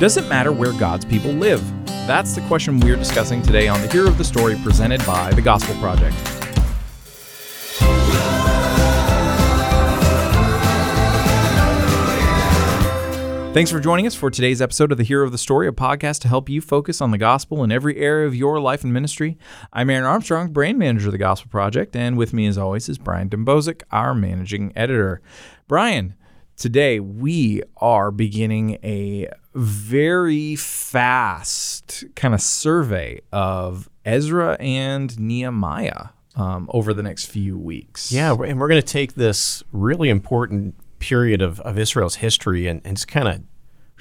Does it matter where God's people live? That's the question we're discussing today on the Hero of the Story presented by the Gospel Project. Thanks for joining us for today's episode of the Hero of the Story, a podcast to help you focus on the gospel in every area of your life and ministry. I'm Aaron Armstrong, brand manager of the Gospel Project, and with me, as always, is Brian Dembowczyk, our managing editor. Brian, today we are beginning a very fast kind of survey of Ezra and Nehemiah um, over the next few weeks. Yeah, and we're going to take this really important period of, of Israel's history and, and just kind of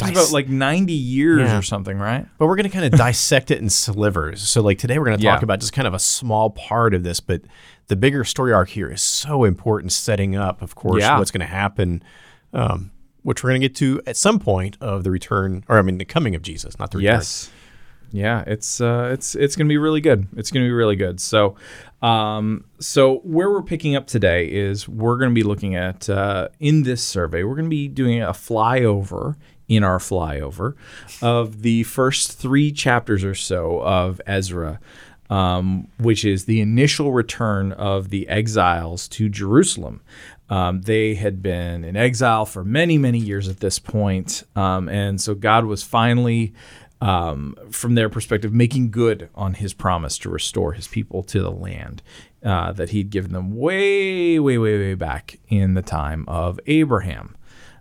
It's about like 90 years Yeah. or something, right? but we're going to kind of dissect it in slivers. So like today we're going to talk Yeah. about just kind of a small part of this, but the bigger story arc here is so important setting up, of course, Yeah. what's going to happen, um, which we're going to get to at some point of the return, or I mean, the coming of Jesus, not the return. Yes. Yeah, it's uh, it's it's gonna be really good. It's gonna be really good. So, um, so where we're picking up today is we're gonna be looking at uh, in this survey we're gonna be doing a flyover in our flyover of the first three chapters or so of Ezra, um, which is the initial return of the exiles to Jerusalem. Um, they had been in exile for many, many years at this point, um, and so God was finally um, from their perspective, making good on his promise to restore his people to the land uh, that he'd given them way, way, way, way back in the time of Abraham.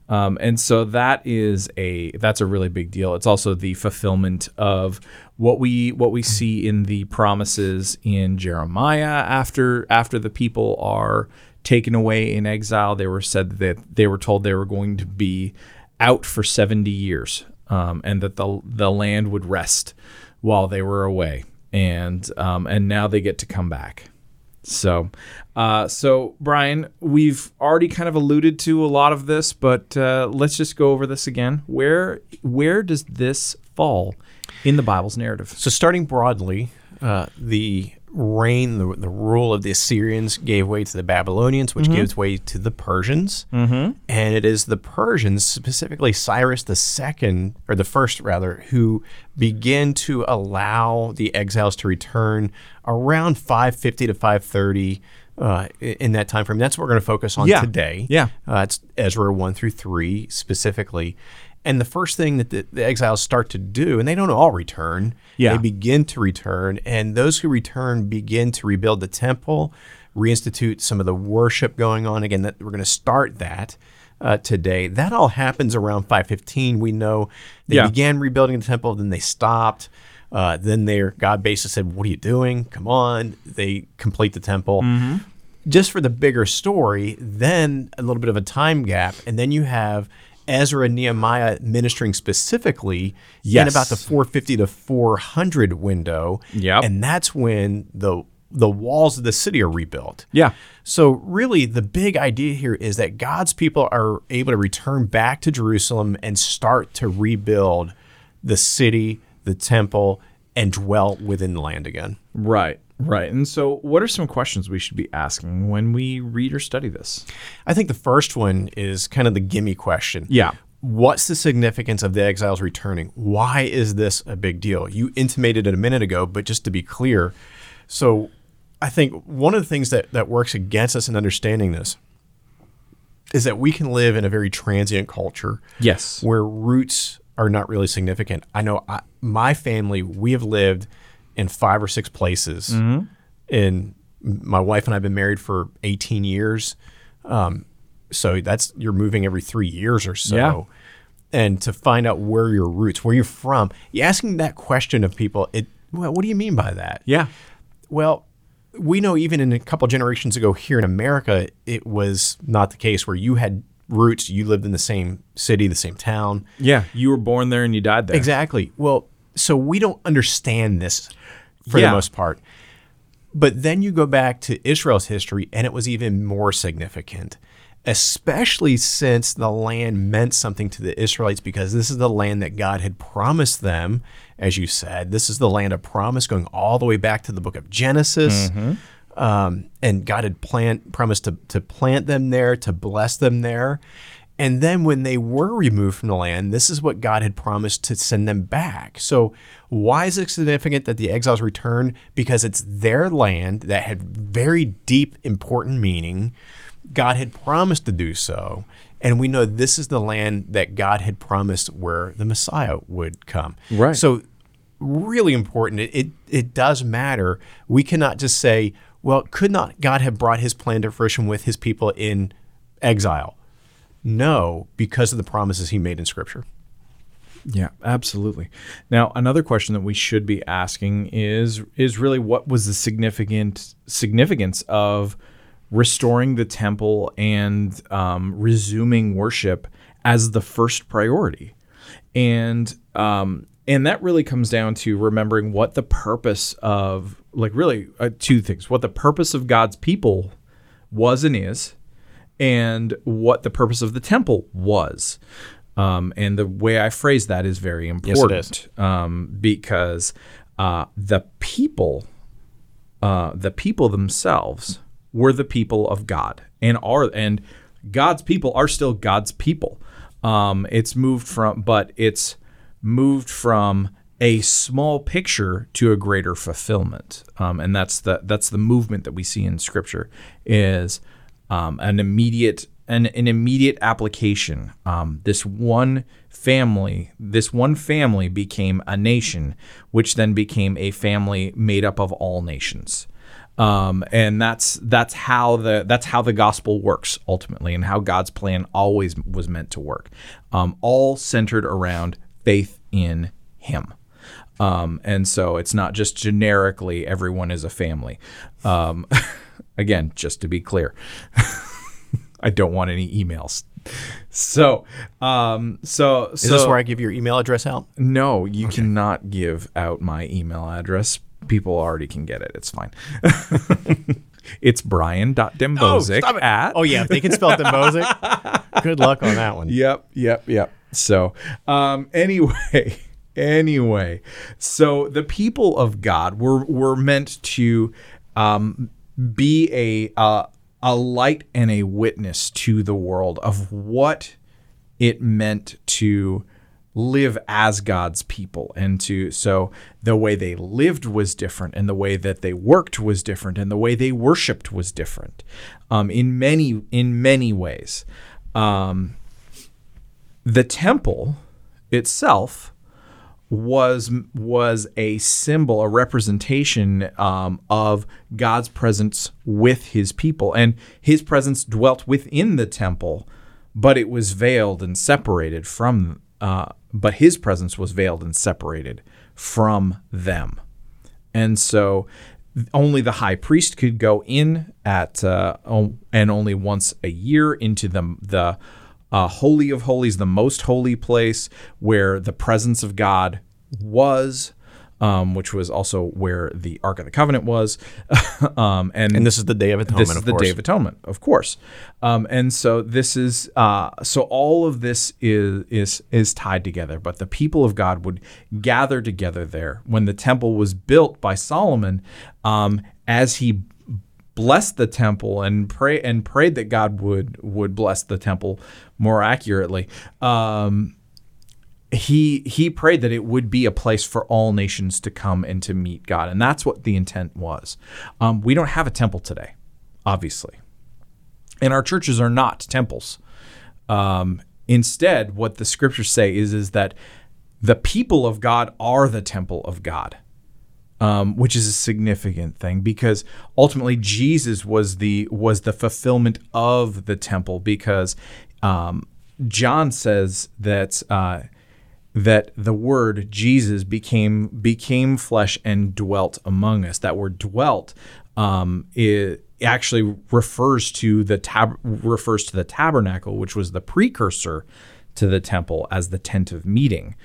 Um, and so that is a that's a really big deal. It's also the fulfillment of what we what we see in the promises in Jeremiah after after the people are taken away in exile. They were said that they were told they were going to be out for 70 years um, and that the the land would rest while they were away. And um, and now they get to come back. So uh, so Brian we've already kind of alluded to a lot of this but uh, let's just go over this again. Where where does this fall in the Bible's narrative? So starting broadly, uh, the reign, the, the rule of the Assyrians gave way to the Babylonians, which gives way to the Persians. Mm-hmm. And it is the Persians, specifically Cyrus the second, or the first rather, who begin to allow the exiles to return around 550 to 530 uh, in that time frame. That's what we're going to focus on Yeah. today. Yeah. Uh, it's Ezra 1 through 3 specifically. And the first thing that the, the exiles start to do, and they don't all return, Yeah. they begin to return. And those who return begin to rebuild the temple, reinstitute some of the worship going on. Again, that we're going to start that uh, today. That all happens around 515. We know they Yeah. began rebuilding the temple, then they stopped. Uh, then their God basically said, What are you doing? Come on. They complete the temple just for the bigger story, then a little bit of a time gap, and then you have Ezra and Nehemiah ministering specifically in Yes. about the 450 to 400 window. Yep. And that's when the the walls of the city are rebuilt. yeah So really the big idea here is that God's people are able to return back to Jerusalem and start to rebuild the city, the temple, and dwell within the land again. right right and so what are some questions we should be asking when we read or study this I think the first one is kind of the gimme question. Yeah. What's the significance of the exiles returning? Why is this a big deal? You intimated it a minute ago, but just to be clear, so I think one of the things that, that works against us in understanding this is that we can live in a very transient culture yes where roots are not really significant. I know I, my family, we have lived in five or six places. And my wife and I have been married for 18 years. Um, so that's, you're moving every three years or so. Yeah. And to find out where your roots, where you're from, you asking that question of people, it, well, what do you mean by that? yeah Well, we know even in a couple generations ago here in America, it was not the case where you had roots, you lived in the same city, the same town. yeah you were born there and you died there Exactly. Well, so we don't understand this for Yeah. the most part. But then you go back to Israel's history, and it was even more significant, especially since the land meant something to the Israelites because this is the land that God had promised them. As you said, this is the land of promise going all the way back to the book of Genesis. Um, and God had plant, promised to, to plant them there, to bless them there. And then when they were removed from the land, this is what God had promised to send them back. So, why is it significant that the exiles return? Because it's their land that had very deep, important meaning. God had promised to do so. And we know this is the land that God had promised where the Messiah would come. Right. So, really important. It, it, it does matter. We cannot just say, well, could not God have brought his plan to fruition with his people in exile? No, because of the promises he made in Scripture. Yeah, absolutely. Now, another question that we should be asking is is really what was the significant significance of restoring the temple and um, resuming worship as the first priority, and um, and that really comes down to remembering what the purpose of like really uh, two things: what the purpose of God's people was and is, and what the purpose of the temple was. Um, and the way I phrase that is very important Um, because uh, the people, uh, the people themselves, were the people of God, and are and God's people are still God's people. Um, it's moved from, but it's moved from a small picture to a greater fulfillment, um, and that's the that's the movement that we see in Scripture is um, an immediate an, an immediate application. Um, this one family, this one family became a nation, which then became a family made up of all nations. Um, and that's that's how the that's how the gospel works ultimately, and how God's plan always was meant to work, um, all centered around faith in Him. Um, and so it's not just generically everyone is a family. Again, just to be clear. I don't want any emails. So, um, so Is so this where I give your email address out? no, you cannot give out my email address. People already can get it. It's fine. it's brian.dembowczyk stop it. at. Oh, yeah. If they can spell Dembowczyk, good luck on that one. Yep, yep, yep. So, um, anyway, anyway, so the people of God were were meant to um, be a uh, a light and a witness to the world of what it meant to live as God's people and to so the way they lived was different and the way that they worked was different and the way they worshiped was different um, in many in many ways. Um, the temple itself was was a symbol, a representation um, of God's presence with His people, and His presence dwelt within the temple, but it was veiled and separated from. Uh, but His presence was veiled and separated from them, and so only the high priest could go in at uh, and only once a year into the the uh, holy of holies, the most holy place where the presence of God was, um, which was also where the Ark of the Covenant was, um, and And this is the Day of Atonement, this is of the course. Day of Atonement, of course. Um, and so this is uh, so all of this is is is tied together. But the people of God would gather together there when the temple was built by Solomon, um, as he blessed the temple and pray and prayed that God would would bless the temple more accurately. Um, he he prayed that it would be a place for all nations to come and to meet God, and that's what the intent was. Um, we don't have a temple today, obviously, and our churches are not temples. Um, instead, what the scriptures say is is that the people of God are the temple of God, um, which is a significant thing because ultimately Jesus was the was the fulfillment of the temple because um, John says that. Uh, that the word Jesus became became flesh and dwelt among us. That word dwelt um, it actually refers to the tab- refers to the tabernacle, which was the precursor to the temple as the tent of meeting.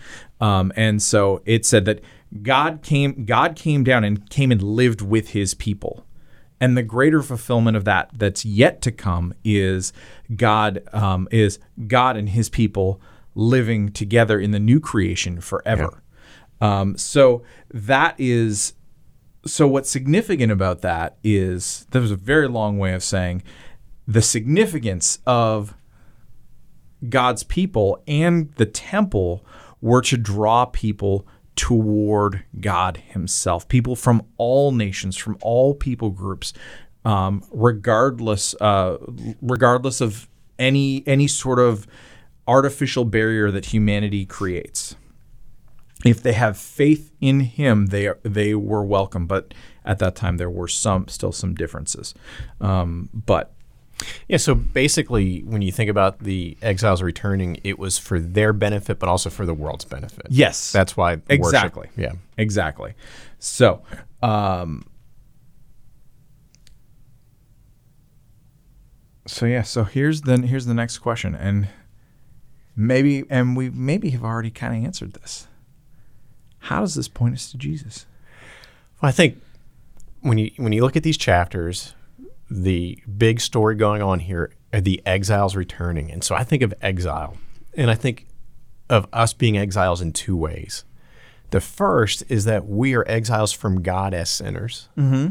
Um, and so it said that God came God came down and came and lived with His people. And the greater fulfillment of that that's yet to come is God um, is God and His people living together in the new creation forever. Um, so that is so what's significant about that is that was a very long way of saying the significance of God's people and the temple were to draw people toward God Himself, people from all nations, from all people groups, um, regardless, uh, regardless of any any sort of artificial barrier that humanity creates. If they have faith in Him, they they were welcome. But at that time, there were some still some differences. Um, but Yeah, so basically, when you think about the exiles returning, it was for their benefit, but also for the world's benefit. yes, That's why worship- Exactly. yeah. Exactly. So, um, so yeah. So here's the here's the next question, and maybe and we maybe have already kind of answered this. How does this point us to Jesus? Well, I think when you when you look at these chapters, the big story going on here are the exiles returning, and so I think of exile, and I think of us being exiles in two ways. The first is that we are exiles from God as sinners, mm-hmm.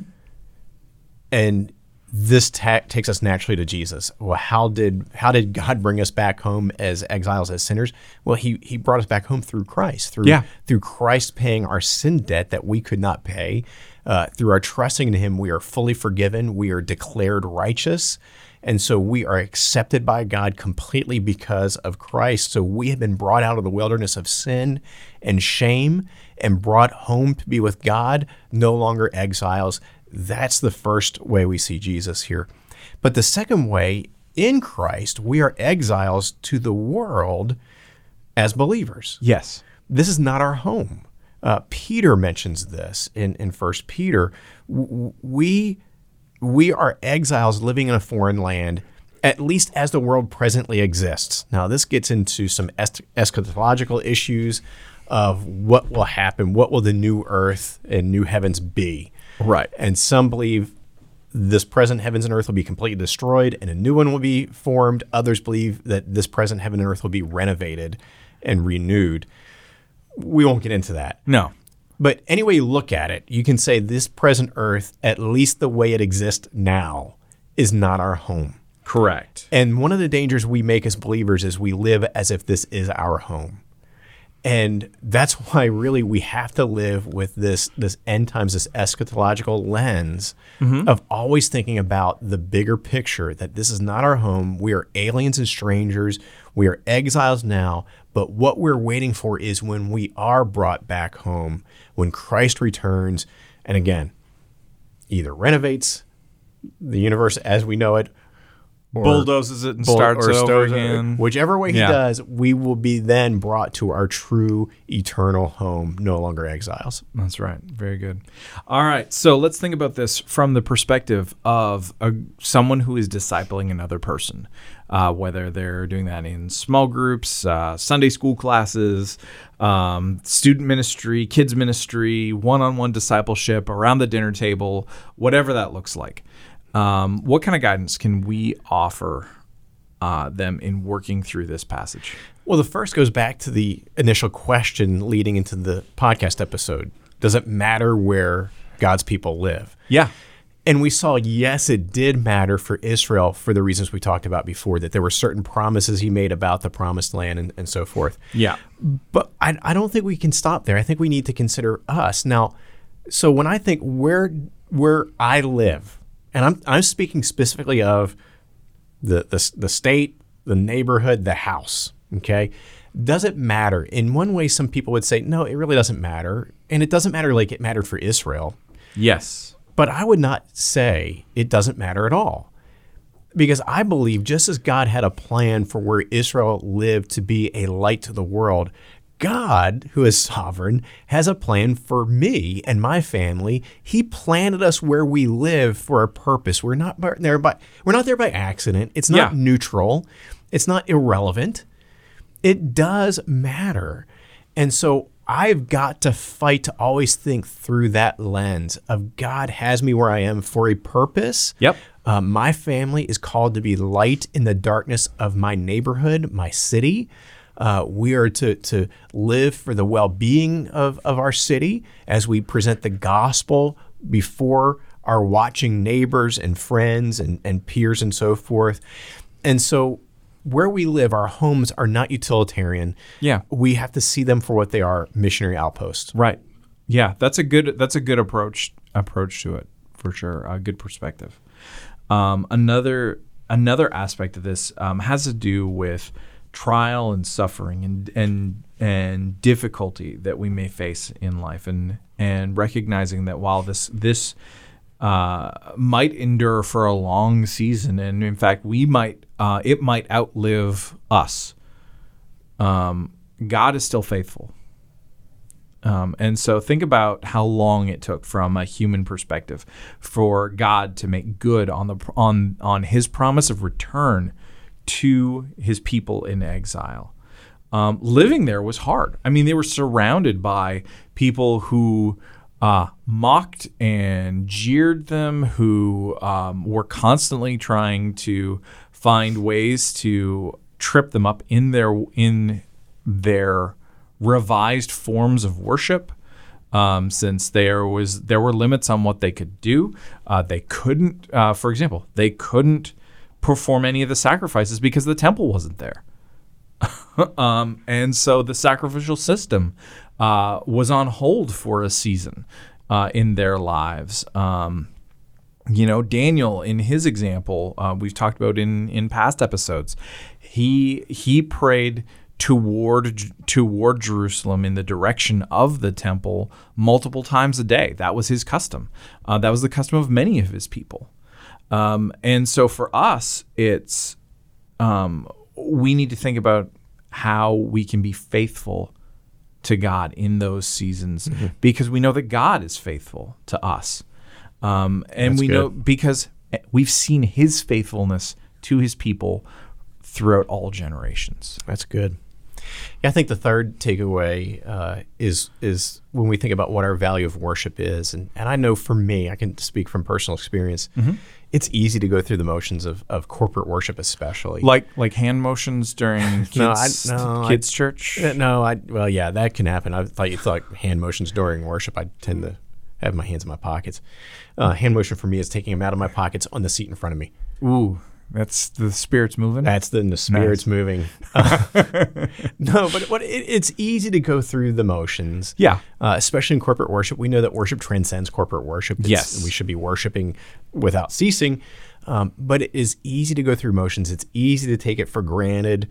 and this ta- takes us naturally to Jesus. Well, how did how did God bring us back home as exiles as sinners? Well, he he brought us back home through Christ, through Yeah. through Christ paying our sin debt that we could not pay. Uh, through our trusting in Him, we are fully forgiven. We are declared righteous. And so we are accepted by God completely because of Christ. So we have been brought out of the wilderness of sin and shame and brought home to be with God, no longer exiles. That's the first way we see Jesus here. But the second way, in Christ, we are exiles to the world as believers Yes. this is not our home. Uh, Peter mentions this in in First Peter. W- w- We we are exiles living in a foreign land, at least as the world presently exists. Now, this gets into some es- eschatological issues of what will happen, what will the new earth and new heavens be. Right. And some believe this present heavens and earth will be completely destroyed and a new one will be formed. Others believe that this present heaven and earth will be renovated and renewed. We won't get into that. No. But any way you look at it, you can say this present earth, at least the way it exists now, is not our home. Correct. And one of the dangers we make as believers is we live as if this is our home. And that's why really we have to live with this this end times, this eschatological lens mm-hmm. of always thinking about the bigger picture that this is not our home. We are aliens and strangers. We are exiles now, but what we're waiting for is when we are brought back home, when Christ returns, and again, either renovates the universe as we know it, or Bulldozes it and bull- starts or it over again. Whichever way he Yeah. does, we will be then brought to our true eternal home, no longer exiles. That's right. Very good. All right. So let's think about this from the perspective of a, someone who is discipling another person, uh, whether they're doing that in small groups, uh, Sunday school classes, um, student ministry, kids ministry, one on one discipleship, around the dinner table, whatever that looks like. Um, what kind of guidance can we offer uh, them in working through this passage? Well, the first goes back to the initial question leading into the podcast episode. Does it matter where God's people live? Yeah. And we saw, yes, it did matter for Israel for the reasons we talked about before, that there were certain promises he made about the promised land and, and so forth. Yeah. But I, I don't think we can stop there. I think we need to consider us. Now, so when I think where where I live, and I'm I'm speaking specifically of the the, the state, the neighborhood, the house, okay? Does it matter? In one way, some people would say, no, it really doesn't matter. And it doesn't matter like it mattered for Israel. Yes. But I would not say it doesn't matter at all. Because I believe just as God had a plan for where Israel lived to be a light to the world, God, who is sovereign, has a plan for me and my family. He planted us where we live for a purpose. We're not there by we're not there by accident. It's not Yeah. neutral. It's not irrelevant. It does matter. And so I've got to fight to always think through that lens of God has me where I am for a purpose. Yep. Uh, my family is called to be light in the darkness of my neighborhood, my city. Uh, we are to, to live for the well being of, of our city as we present the gospel before our watching neighbors and friends and, and peers and so forth. And so where we live, our homes are not utilitarian. Yeah. We have to see them for what they are, missionary outposts. Right. Yeah, that's a good that's a good approach approach to it for sure. A good perspective. Um, another another aspect of this um, has to do with trial and suffering and and and difficulty that we may face in life, and and recognizing that while this this uh, might endure for a long season, and in fact, we might uh, it might outlive us. Um, God is still faithful. Um, and so think about how long it took from a human perspective for God to make good on the on on His promise of return to His people in exile. Um, living there was hard. I mean, they were surrounded by people who uh, mocked and jeered them, who um, were constantly trying to find ways to trip them up in their in their revised forms of worship. Um, since there was there were limits on what they could do, uh, they couldn't. Uh, for example, they couldn't perform any of the sacrifices because the temple wasn't there. um, and so the sacrificial system uh, was on hold for a season uh, in their lives. Um, you know, Daniel, in his example, uh, we've talked about in in past episodes, he he prayed toward toward Jerusalem in the direction of the temple multiple times a day. That was his custom. Uh, that was the custom of many of his people. Um, and so for us, it's um, we need to think about how we can be faithful to God in those seasons mm-hmm. because we know that God is faithful to us. Um, and That's we good. know because we've seen his faithfulness to his people throughout all generations. That's good. Yeah, I think the third takeaway uh, is is when we think about what our value of worship is, and, and I know for me, I can speak from personal experience. Mm-hmm. It's easy to go through the motions of, of corporate worship, especially like like hand motions during kids, no, I, no, kids I, church. Uh, no, I well, yeah, that can happen. I thought you thought hand motions during worship. I tend to have my hands in my pockets. Uh, hand motion for me is taking them out of my pockets on the seat in front of me. Ooh, that's the spirits moving. That's the, the spirits nice. moving. Uh, no, but what it, it's easy to go through the motions. Yeah, uh, especially in corporate worship, we know that worship transcends corporate worship. It's, yes, we should be worshiping without ceasing. Um, but it is easy to go through motions. It's easy to take it for granted,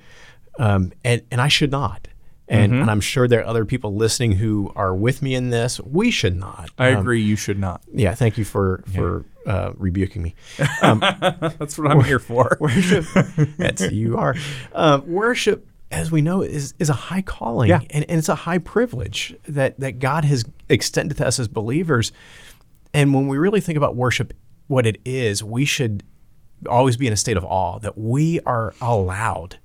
um, and and I should not. And, mm-hmm. and, I'm sure there are other people listening who are with me in this. We should not. I um, agree. You should not. Yeah. Thank you for for. Uh, rebuking me. Um, that's what I'm here for. Worship. that's you are. Uh, worship, as we know, is is a high calling, yeah. and, and it's a high privilege that that God has extended to us as believers. And when we really think about worship, what it is, we should always be in a state of awe that we are allowed,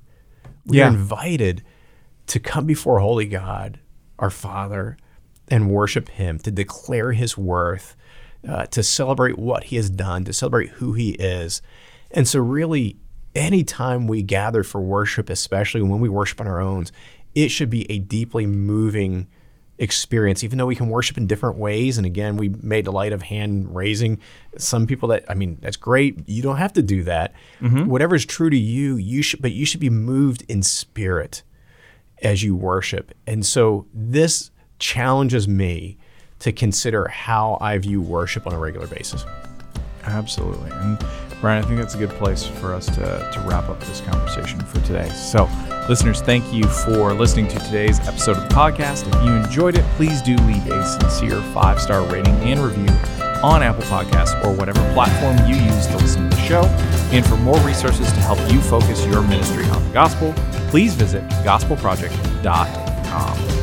we yeah. are invited to come before holy God, our Father, and worship Him, to declare His worth, uh, to celebrate what He has done, to celebrate who He is. And so, really, anytime we gather for worship, especially when we worship on our own, it should be a deeply moving experience, even though we can worship in different ways. And again, we made a light of hand raising. Some people that I mean, that's great. You don't have to do that. Mm-hmm. Whatever is true to you, you should, but you should be moved in spirit as you worship. And so this challenges me to consider how I view worship on a regular basis. Absolutely. And Brian, I think that's a good place for us to, to wrap up this conversation for today. So, listeners, thank you for listening to today's episode of the podcast. If you enjoyed it, please do leave a sincere five star rating and review on Apple Podcasts or whatever platform you use to listen to the show. And for more resources to help you focus your ministry on the gospel, please visit gospelproject.com.